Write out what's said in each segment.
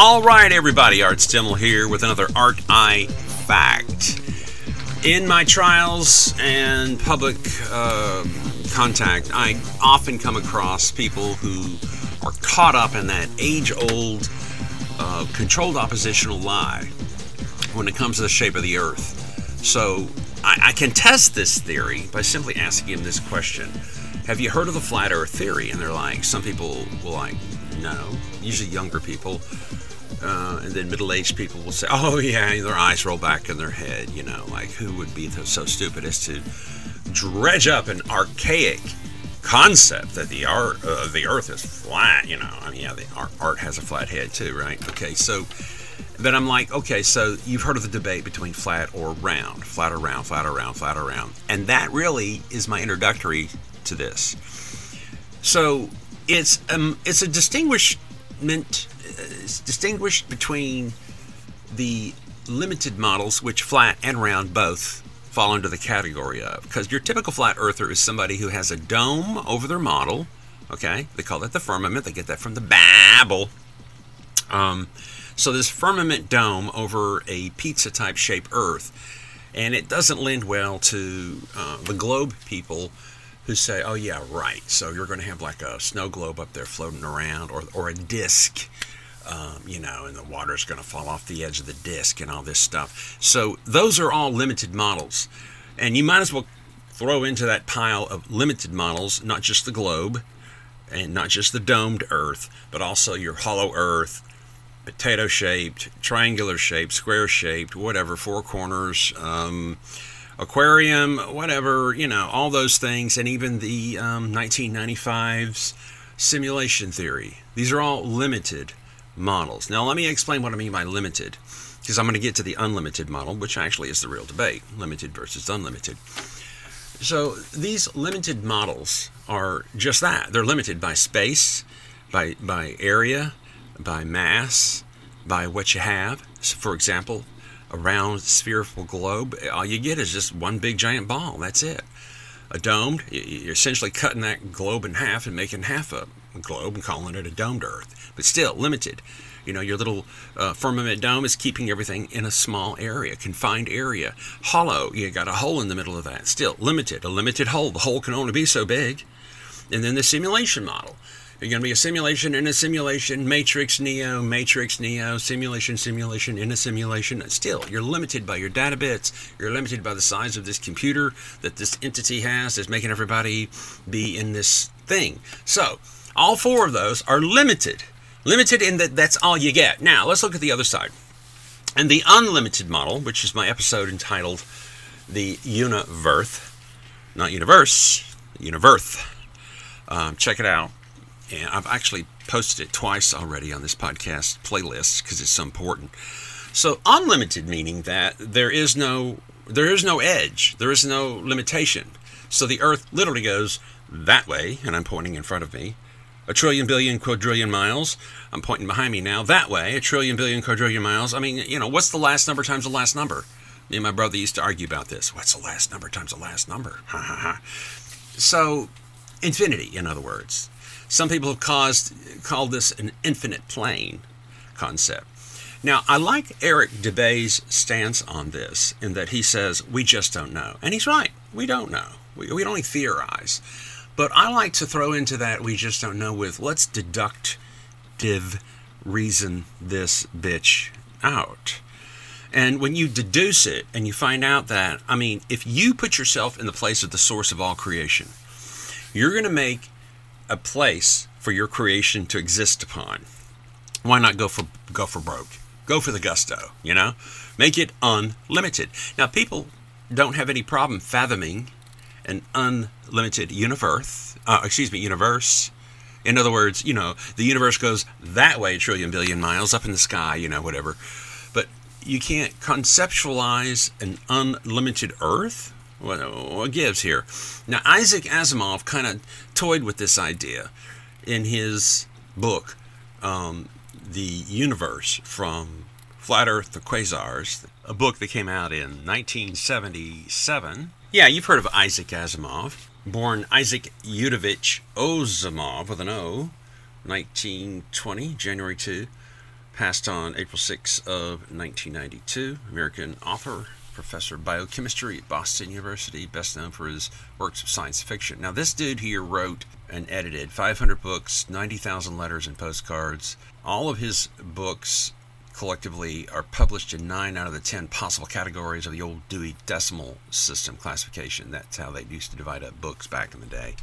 All right, everybody, Art Stimmel here with another Art Eye Fact. In my trials and public uh, contact, I often come across people who are caught up in that age old uh, controlled oppositional lie when it comes to the shape of the Earth. So I, I can test this theory by simply asking them this question Have you heard of the flat Earth theory? And they're like, some people will like, no, usually younger people. Uh, and then middle-aged people will say, "Oh yeah," their eyes roll back in their head. You know, like who would be so stupid as to dredge up an archaic concept that the art uh, the Earth is flat? You know, I mean, yeah, the art, art has a flat head too, right? Okay, so then I'm like, okay, so you've heard of the debate between flat or round, flat or round, flat or round, flat or round, and that really is my introductory to this. So it's um, it's a distinguishment is distinguished between the limited models, which flat and round both fall under the category of. Because your typical flat earther is somebody who has a dome over their model. Okay, they call that the firmament. They get that from the Bible. Um, so this firmament dome over a pizza type shape Earth, and it doesn't lend well to uh, the globe people who say, "Oh yeah, right." So you're going to have like a snow globe up there floating around, or or a disc um, you know, and the water's going to fall off the edge of the disc and all this stuff. So those are all limited models. And you might as well throw into that pile of limited models not just the globe and not just the domed earth, but also your hollow earth, potato shaped, triangular shaped, square shaped, whatever, four corners, um, aquarium, whatever, you know, all those things, and even the um, 1995's simulation theory. These are all limited models. Now, let me explain what I mean by limited, because I'm going to get to the unlimited model, which actually is the real debate limited versus unlimited. So, these limited models are just that they're limited by space, by, by area, by mass, by what you have. So for example, a round spherical globe, all you get is just one big giant ball. That's it. A domed, you're essentially cutting that globe in half and making half a globe and calling it a domed Earth but still limited. You know, your little uh, firmament dome is keeping everything in a small area, confined area. Hollow, you got a hole in the middle of that. Still limited, a limited hole. The hole can only be so big. And then the simulation model. You're going to be a simulation in a simulation, matrix, neo, matrix, neo, simulation, simulation in a simulation. Still, you're limited by your data bits. You're limited by the size of this computer that this entity has that's making everybody be in this thing. So, all four of those are limited. Limited in that that's all you get. Now, let's look at the other side. And the unlimited model, which is my episode entitled The Univerth, not universe, universe. Um, check it out. And I've actually posted it twice already on this podcast playlist because it's so important. So unlimited meaning that there is no there is no edge, there is no limitation. So the earth literally goes that way, and I'm pointing in front of me, a trillion, billion, quadrillion miles. I'm pointing behind me now. That way, a trillion, billion, quadrillion miles. I mean, you know, what's the last number times the last number? Me and my brother used to argue about this. What's the last number times the last number? Ha ha ha. So, infinity, in other words. Some people have caused, called this an infinite plane concept. Now, I like Eric Dubay's stance on this in that he says, we just don't know. And he's right. We don't know. We, we only theorize. But I like to throw into that we just don't know with let's deductive reason this bitch out. And when you deduce it and you find out that, I mean, if you put yourself in the place of the source of all creation, you're going to make a place for your creation to exist upon. Why not go for go for broke? Go for the gusto, you know? Make it unlimited. Now people don't have any problem fathoming an unlimited universe. Uh, excuse me, universe. In other words, you know, the universe goes that way, trillion billion miles up in the sky, you know, whatever. But you can't conceptualize an unlimited Earth. What, what gives here? Now, Isaac Asimov kind of toyed with this idea in his book, um, The Universe from Flat Earth to Quasars, a book that came out in 1977. Yeah, you've heard of Isaac Asimov. Born Isaac Yudovich Osimov with an O, 1920, January 2. passed on April 6 of 1992. American author, professor of biochemistry at Boston University, best known for his works of science fiction. Now, this dude here wrote and edited 500 books, 90,000 letters and postcards. All of his books collectively are published in nine out of the 10 possible categories of the old Dewey Decimal System classification. That's how they used to divide up books back in the day.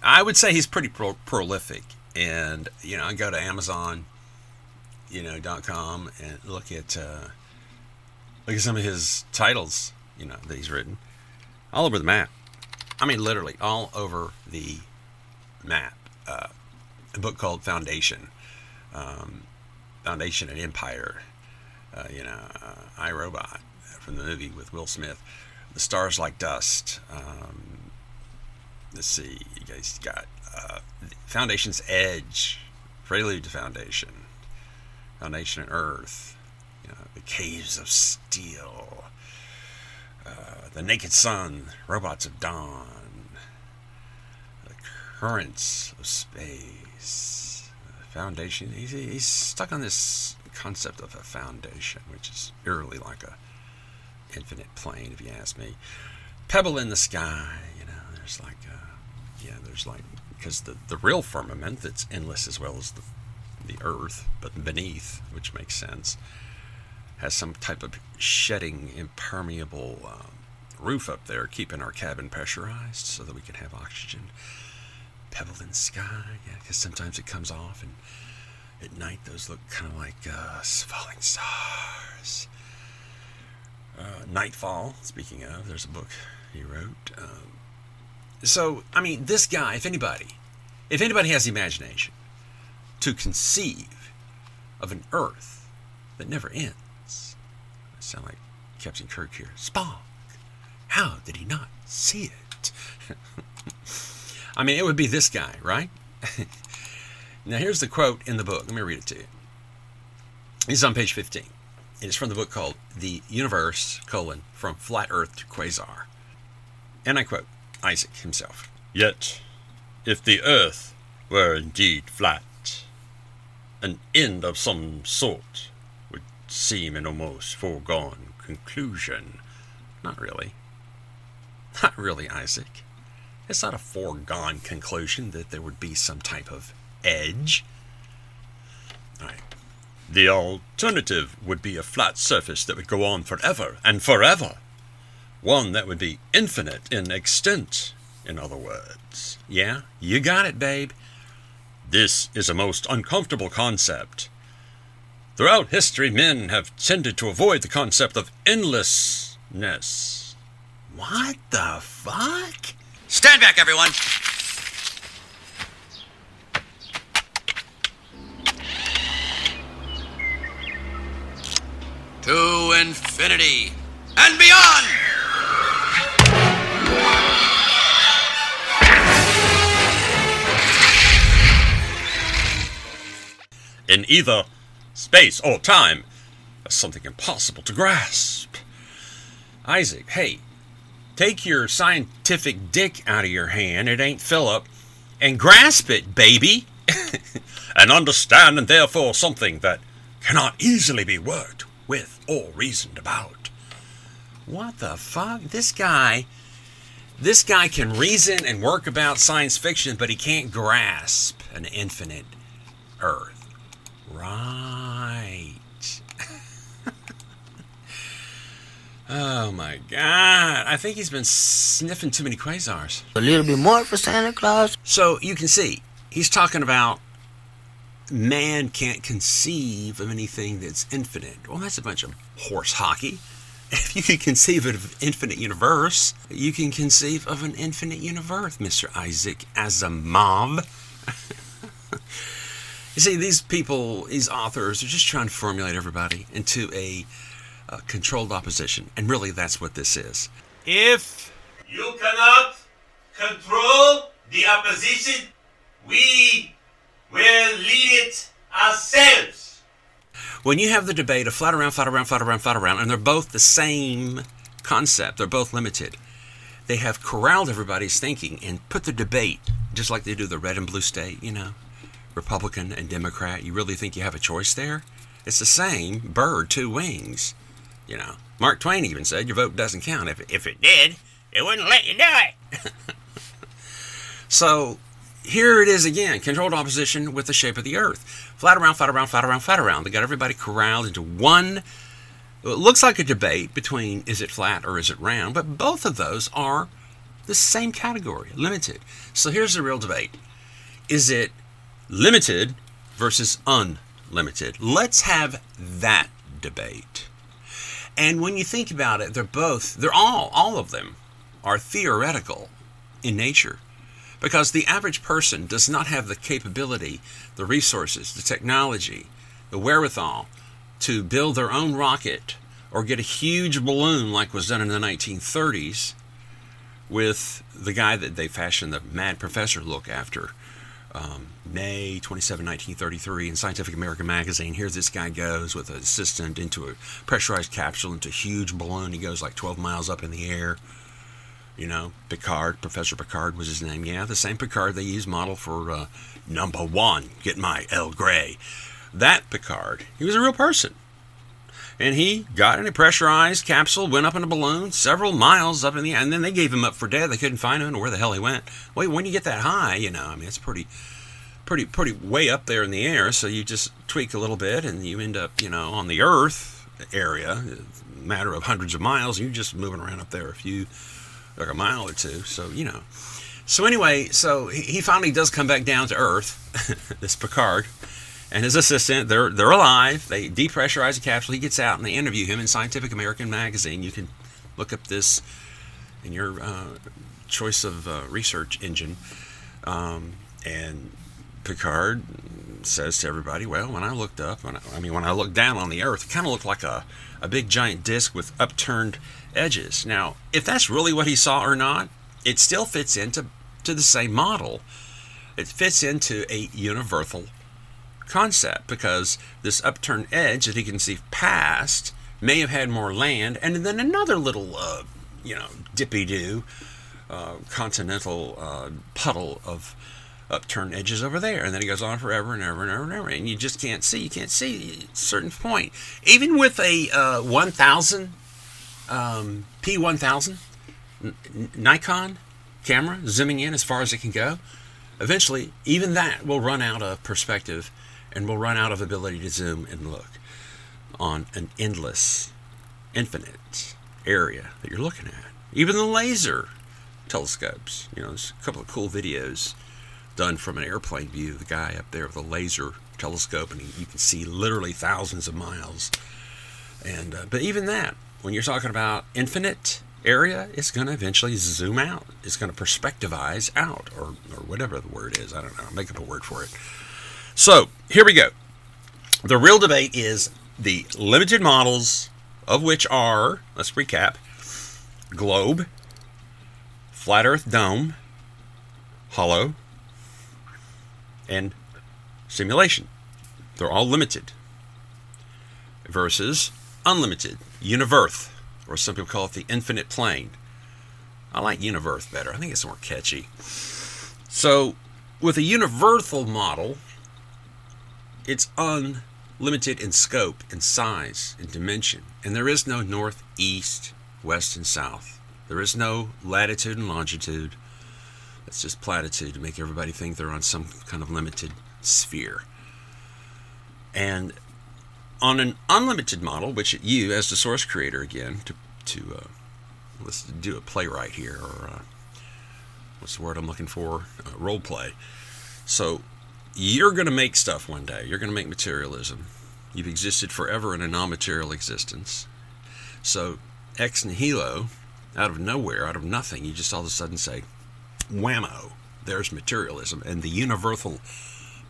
I would say he's pretty pro- prolific. And, you know, I go to Amazon, you know, dot .com and look at, uh, look at some of his titles, you know, that he's written all over the map. I mean, literally all over the map. Uh, a book called Foundation. Um, Foundation and Empire. Uh, you know, uh, I Robot from the movie with Will Smith. The Stars Like Dust. Um, let's see, you guys got uh, Foundation's Edge, Prelude to Foundation, Foundation and Earth, you know, The Caves of Steel, uh, The Naked Sun, Robots of Dawn, The Currents of Space. Foundation. He's, he's stuck on this concept of a foundation, which is eerily like a infinite plane, if you ask me. Pebble in the sky, you know. There's like, uh, yeah, there's like because the the real firmament that's endless as well as the the earth, but beneath, which makes sense, has some type of shedding, impermeable um, roof up there, keeping our cabin pressurized so that we can have oxygen pebble in the sky. Yeah, because sometimes it comes off, and at night those look kind of like uh, falling stars. Uh, Nightfall. Speaking of, there's a book he wrote. Um, so, I mean, this guy, if anybody, if anybody has the imagination to conceive of an Earth that never ends, I sound like Captain Kirk here. Spock, how did he not see it? I mean, it would be this guy, right? now, here's the quote in the book. Let me read it to you. It's on page 15. It's from the book called The Universe, colon, From Flat Earth to Quasar. And I quote Isaac himself. Yet, if the Earth were indeed flat, an end of some sort would seem an almost foregone conclusion. Not really. Not really, Isaac. It's not a foregone conclusion that there would be some type of edge. Right. The alternative would be a flat surface that would go on forever and forever. One that would be infinite in extent, in other words. Yeah, you got it, babe. This is a most uncomfortable concept. Throughout history, men have tended to avoid the concept of endlessness. What the fuck? Stand back, everyone. To infinity and beyond! In either space or time, that's something impossible to grasp. Isaac, hey, Take your scientific dick out of your hand, it ain't Philip, and grasp it, baby. and understand, and therefore something that cannot easily be worked with or reasoned about. What the fuck? This guy, this guy can reason and work about science fiction, but he can't grasp an infinite Earth. Right. Oh my god. I think he's been sniffing too many quasars. A little bit more for Santa Claus. So you can see, he's talking about man can't conceive of anything that's infinite. Well, that's a bunch of horse hockey. If you can conceive of an infinite universe, you can conceive of an infinite universe, Mr. Isaac Asimov. you see, these people, these authors, are just trying to formulate everybody into a uh, controlled opposition. And really, that's what this is. If you cannot control the opposition, we will lead it ourselves. When you have the debate of flat around, flat around, flat around, flat around, and they're both the same concept, they're both limited. They have corralled everybody's thinking and put the debate, just like they do the red and blue state, you know, Republican and Democrat, you really think you have a choice there? It's the same bird, two wings. You know, Mark Twain even said your vote doesn't count. If, if it did, it wouldn't let you do it. so here it is again controlled opposition with the shape of the earth. Flat around, flat around, flat around, flat around. They got everybody corralled into one. It looks like a debate between is it flat or is it round, but both of those are the same category, limited. So here's the real debate is it limited versus unlimited? Let's have that debate. And when you think about it, they're both, they're all, all of them are theoretical in nature because the average person does not have the capability, the resources, the technology, the wherewithal to build their own rocket or get a huge balloon like was done in the 1930s with the guy that they fashioned the Mad Professor look after. Um, May 27, 1933, in Scientific American magazine. Here this guy goes with an assistant into a pressurized capsule, into a huge balloon. He goes like 12 miles up in the air. You know, Picard, Professor Picard was his name. Yeah, the same Picard they use model for uh, number one. Get my Earl Grey. That Picard, he was a real person and he got in a pressurized capsule, went up in a balloon several miles up in the air, and then they gave him up for dead. They couldn't find him, or where the hell he went. Wait, when you get that high, you know, I mean, it's pretty, pretty, pretty way up there in the air. So you just tweak a little bit, and you end up, you know, on the Earth area, matter of hundreds of miles. You're just moving around up there a few, like a mile or two. So you know. So anyway, so he finally does come back down to Earth, this Picard, and his assistant. They're they're alive. They depressurize the capsule. He gets out and they interview him in Scientific American magazine. You can look up this in your uh, choice of uh, research engine. Um, and Picard says to everybody, "Well, when I looked up, when I, I mean, when I looked down on the Earth, it kind of looked like a a big giant disc with upturned edges. Now, if that's really what he saw or not, it still fits into to the same model. It fits into a universal concept because this upturned edge that he can see past may have had more land, and then another little, uh, you know, dippy do uh, continental uh, puddle of upturned edges over there, and then he goes on forever and ever and ever and ever, and you just can't see. You can't see a certain point. Even with a uh, 1000 um, P1000 Nikon camera zooming in as far as it can go, eventually even that will run out of perspective and will run out of ability to zoom and look on an endless, infinite area that you're looking at. Even the laser telescopes. You know, there's a couple of cool videos done from an airplane view. The guy up there with a laser telescope, and you can see literally thousands of miles. And uh, but even that, when you're talking about infinite area, it's going to eventually zoom out. It's going to perspectivize out, or or whatever the word is. I don't know. Make up a word for it. So here we go. The real debate is the limited models, of which are, let's recap globe, flat earth dome, hollow, and simulation. They're all limited. Versus unlimited, universe, or some people call it the infinite plane. I like universe better. I think it's more catchy. So, with a universal model, it's unlimited in scope and size and dimension. And there is no north, east, west, and south. There is no latitude and longitude. That's just platitude to make everybody think they're on some kind of limited sphere. And on an unlimited model, which you, as the source creator, again, to, to uh, let's do a playwright here, or uh, what's the word I'm looking for? Uh, role play. So you're going to make stuff one day. You're going to make materialism. You've existed forever in a non material existence. So, ex nihilo, out of nowhere, out of nothing, you just all of a sudden say, whammo, there's materialism. And the universal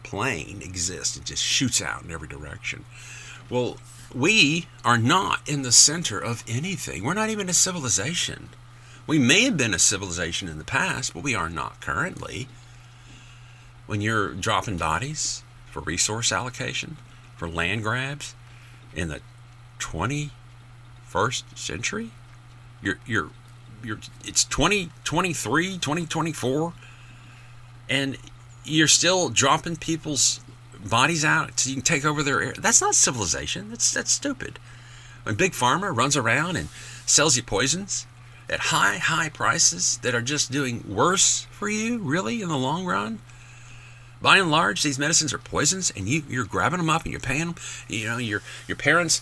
plane exists. It just shoots out in every direction. Well, we are not in the center of anything. We're not even a civilization. We may have been a civilization in the past, but we are not currently when you're dropping bodies for resource allocation, for land grabs in the 21st century? You're, you're, you're, it's 2023, 2024, and you're still dropping people's bodies out so you can take over their air. That's not civilization. That's that's stupid. When Big Pharma runs around and sells you poisons at high, high prices that are just doing worse for you, really, in the long run. By and large, these medicines are poisons, and you, you're grabbing them up and you're paying them. You know, your your parents,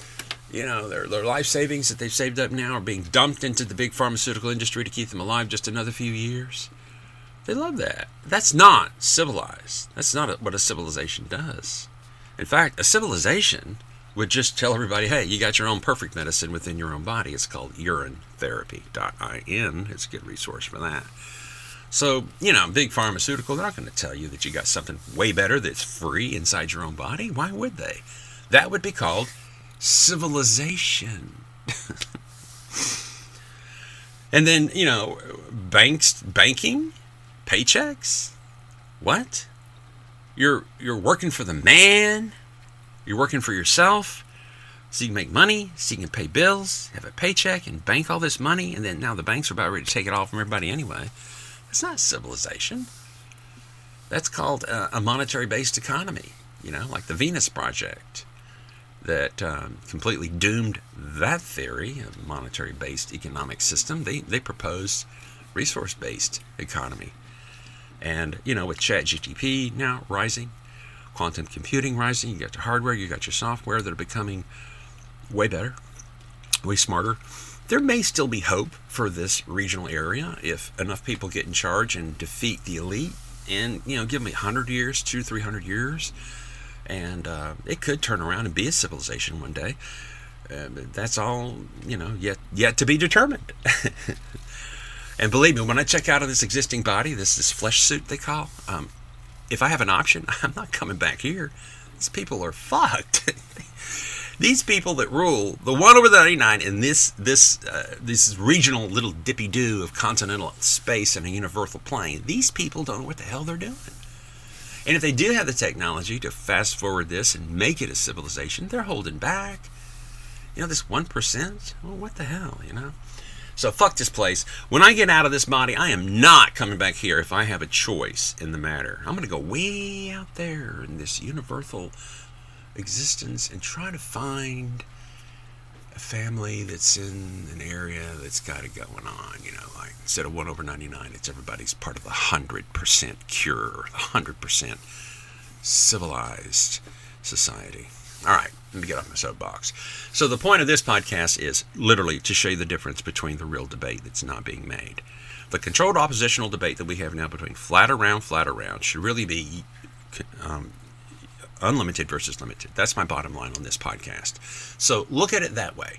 you know, their, their life savings that they've saved up now are being dumped into the big pharmaceutical industry to keep them alive just another few years. They love that. That's not civilized. That's not what a civilization does. In fact, a civilization would just tell everybody, hey, you got your own perfect medicine within your own body. It's called urinetherapy.in. It's a good resource for that. So, you know, big pharmaceutical, they're not going to tell you that you got something way better that's free inside your own body. Why would they? That would be called civilization. and then, you know, banks, banking, paychecks? What? You're you're working for the man? You're working for yourself? So you can make money, so you can pay bills, have a paycheck, and bank all this money, and then now the banks are about ready to take it all from everybody anyway. That's not civilization. That's called uh, a monetary based economy, you know, like the Venus Project that um, completely doomed that theory of monetary based economic system. They, they proposed resource based economy. And, you know, with ChatGPT now rising, quantum computing rising, you got your hardware, you got your software that are becoming way better, way smarter. There may still be hope for this regional area if enough people get in charge and defeat the elite. And, you know, give me 100 years, two, 300 years, and uh, it could turn around and be a civilization one day. Uh, that's all, you know, yet yet to be determined. and believe me, when I check out of this existing body, this this flesh suit they call, um, if I have an option, I'm not coming back here. These people are fucked. these people that rule the one over the 99 in this this uh, this regional little dippy doo of continental space and a universal plane. These people don't know what the hell they're doing. And if they do have the technology to fast forward this and make it a civilization, they're holding back. You know, this 1%? Well, what the hell, you know? So fuck this place. When I get out of this body, I am not coming back here if I have a choice in the matter. I'm going to go way out there in this universal existence and try to find a family that's in an area that's got it going on. You know, like instead of 1 over 99, it's everybody's part of the 100% cure, 100% civilized society. All right, let me get off my soapbox. So, the point of this podcast is literally to show you the difference between the real debate that's not being made. The controlled oppositional debate that we have now between flat around, flat around should really be um, unlimited versus limited. That's my bottom line on this podcast. So, look at it that way.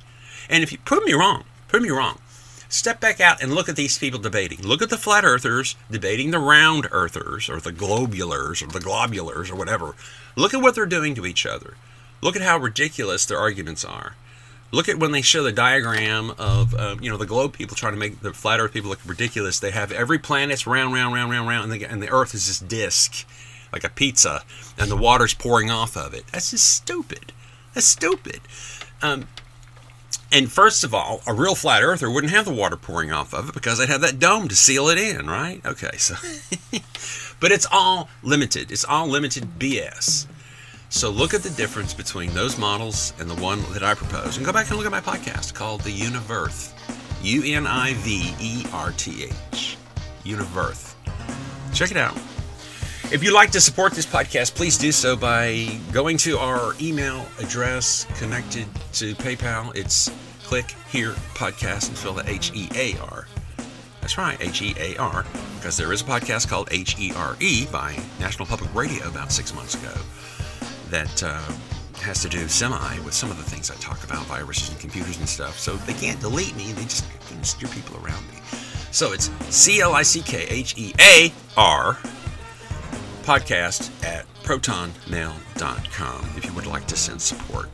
And if you prove me wrong, prove me wrong. Step back out and look at these people debating. Look at the flat earthers debating the round earthers or the globulars or the globulars or whatever. Look at what they're doing to each other. Look at how ridiculous their arguments are. Look at when they show the diagram of, um, you know, the globe people trying to make the flat Earth people look ridiculous. They have every planet's round, round, round, round, round, and the, and the Earth is this disc, like a pizza, and the water's pouring off of it. That's just stupid. That's stupid. Um, and first of all, a real flat earther wouldn't have the water pouring off of it because they'd have that dome to seal it in, right? Okay, so. but it's all limited. It's all limited BS. So look at the difference between those models and the one that I propose. And go back and look at my podcast called The Univerth. U N I V E R T H. Univerth. Check it out. If you'd like to support this podcast, please do so by going to our email address connected to PayPal. It's click here podcast and fill the H E A R. That's right, H E A R, because there is a podcast called H E R E by National Public Radio about six months ago that uh, has to do semi with some of the things I talk about, viruses and computers and stuff. So they can't delete me; they just can steer people around me. So it's C L I C K H E A R podcast at protonmail.com if you would like to send support.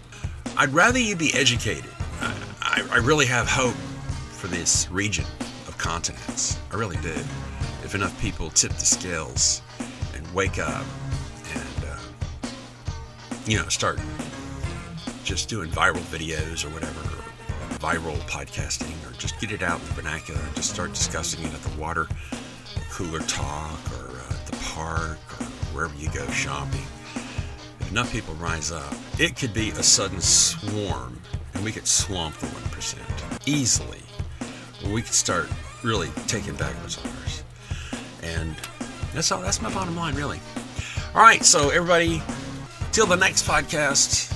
I'd rather you be educated. I, I, really have hope for this region of continents. I really do. If enough people tip the scales and wake up and, uh, you know, start just doing viral videos or whatever, or viral podcasting, or just get it out in the vernacular and just start discussing it at the water cooler talk or uh, the park wherever you go shopping. If enough people rise up, it could be a sudden swarm, and we could swamp the 1% easily. We could start really taking back what's ours. And that's all. That's my bottom line, really. All right, so everybody, till the next podcast,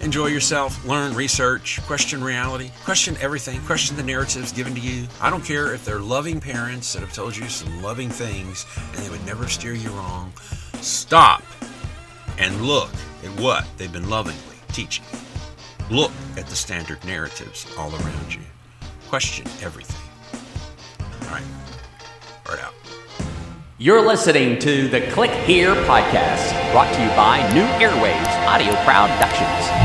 enjoy yourself, learn, research, question reality, question everything, question the narratives given to you. I don't care if they're loving parents that have told you some loving things and they would never steer you wrong. Stop and look at what they've been lovingly teaching you. Look at the standard narratives all around you. Question everything. All right, word out. You're listening to the Click Here podcast, brought to you by New Airwaves Audio Productions.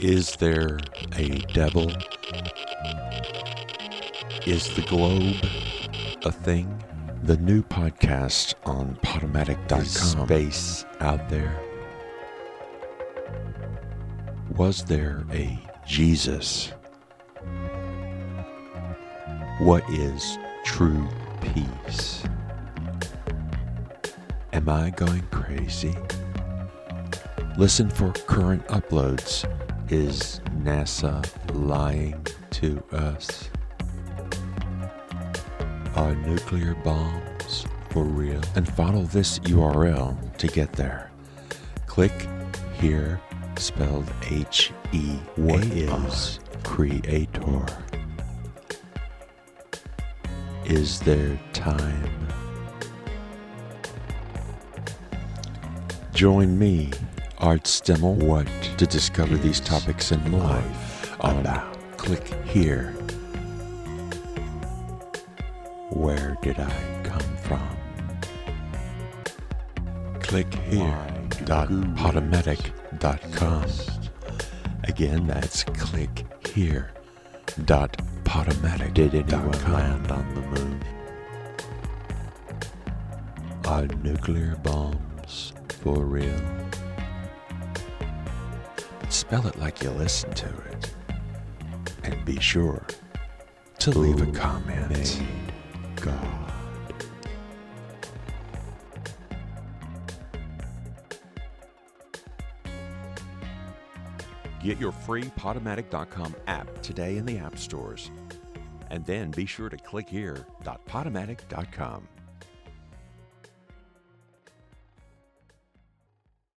Is there a devil? Is the globe a thing? The new podcast on Podomatic.com. Is space out there? Was there a Jesus? What is true peace? Am I going crazy? Listen for current uploads. Is NASA lying to us? Are nuclear bombs for real? And follow this URL to get there. Click here, spelled H E. What is Creator? Is there time? Join me, Art Stemmel, what to discover these topics and more ah, on now? Click Here. Where did I come from? Click here. Dot podomatic.com. Again, that's click here. Dot podomatic. Did anyone land on the moon? Are nuclear bombs for real? Spell it like you listen to it. And be sure to leave a comment. God. Get your free Podomatic.com app today in the app stores. And then be sure to click here. Podomatic.com.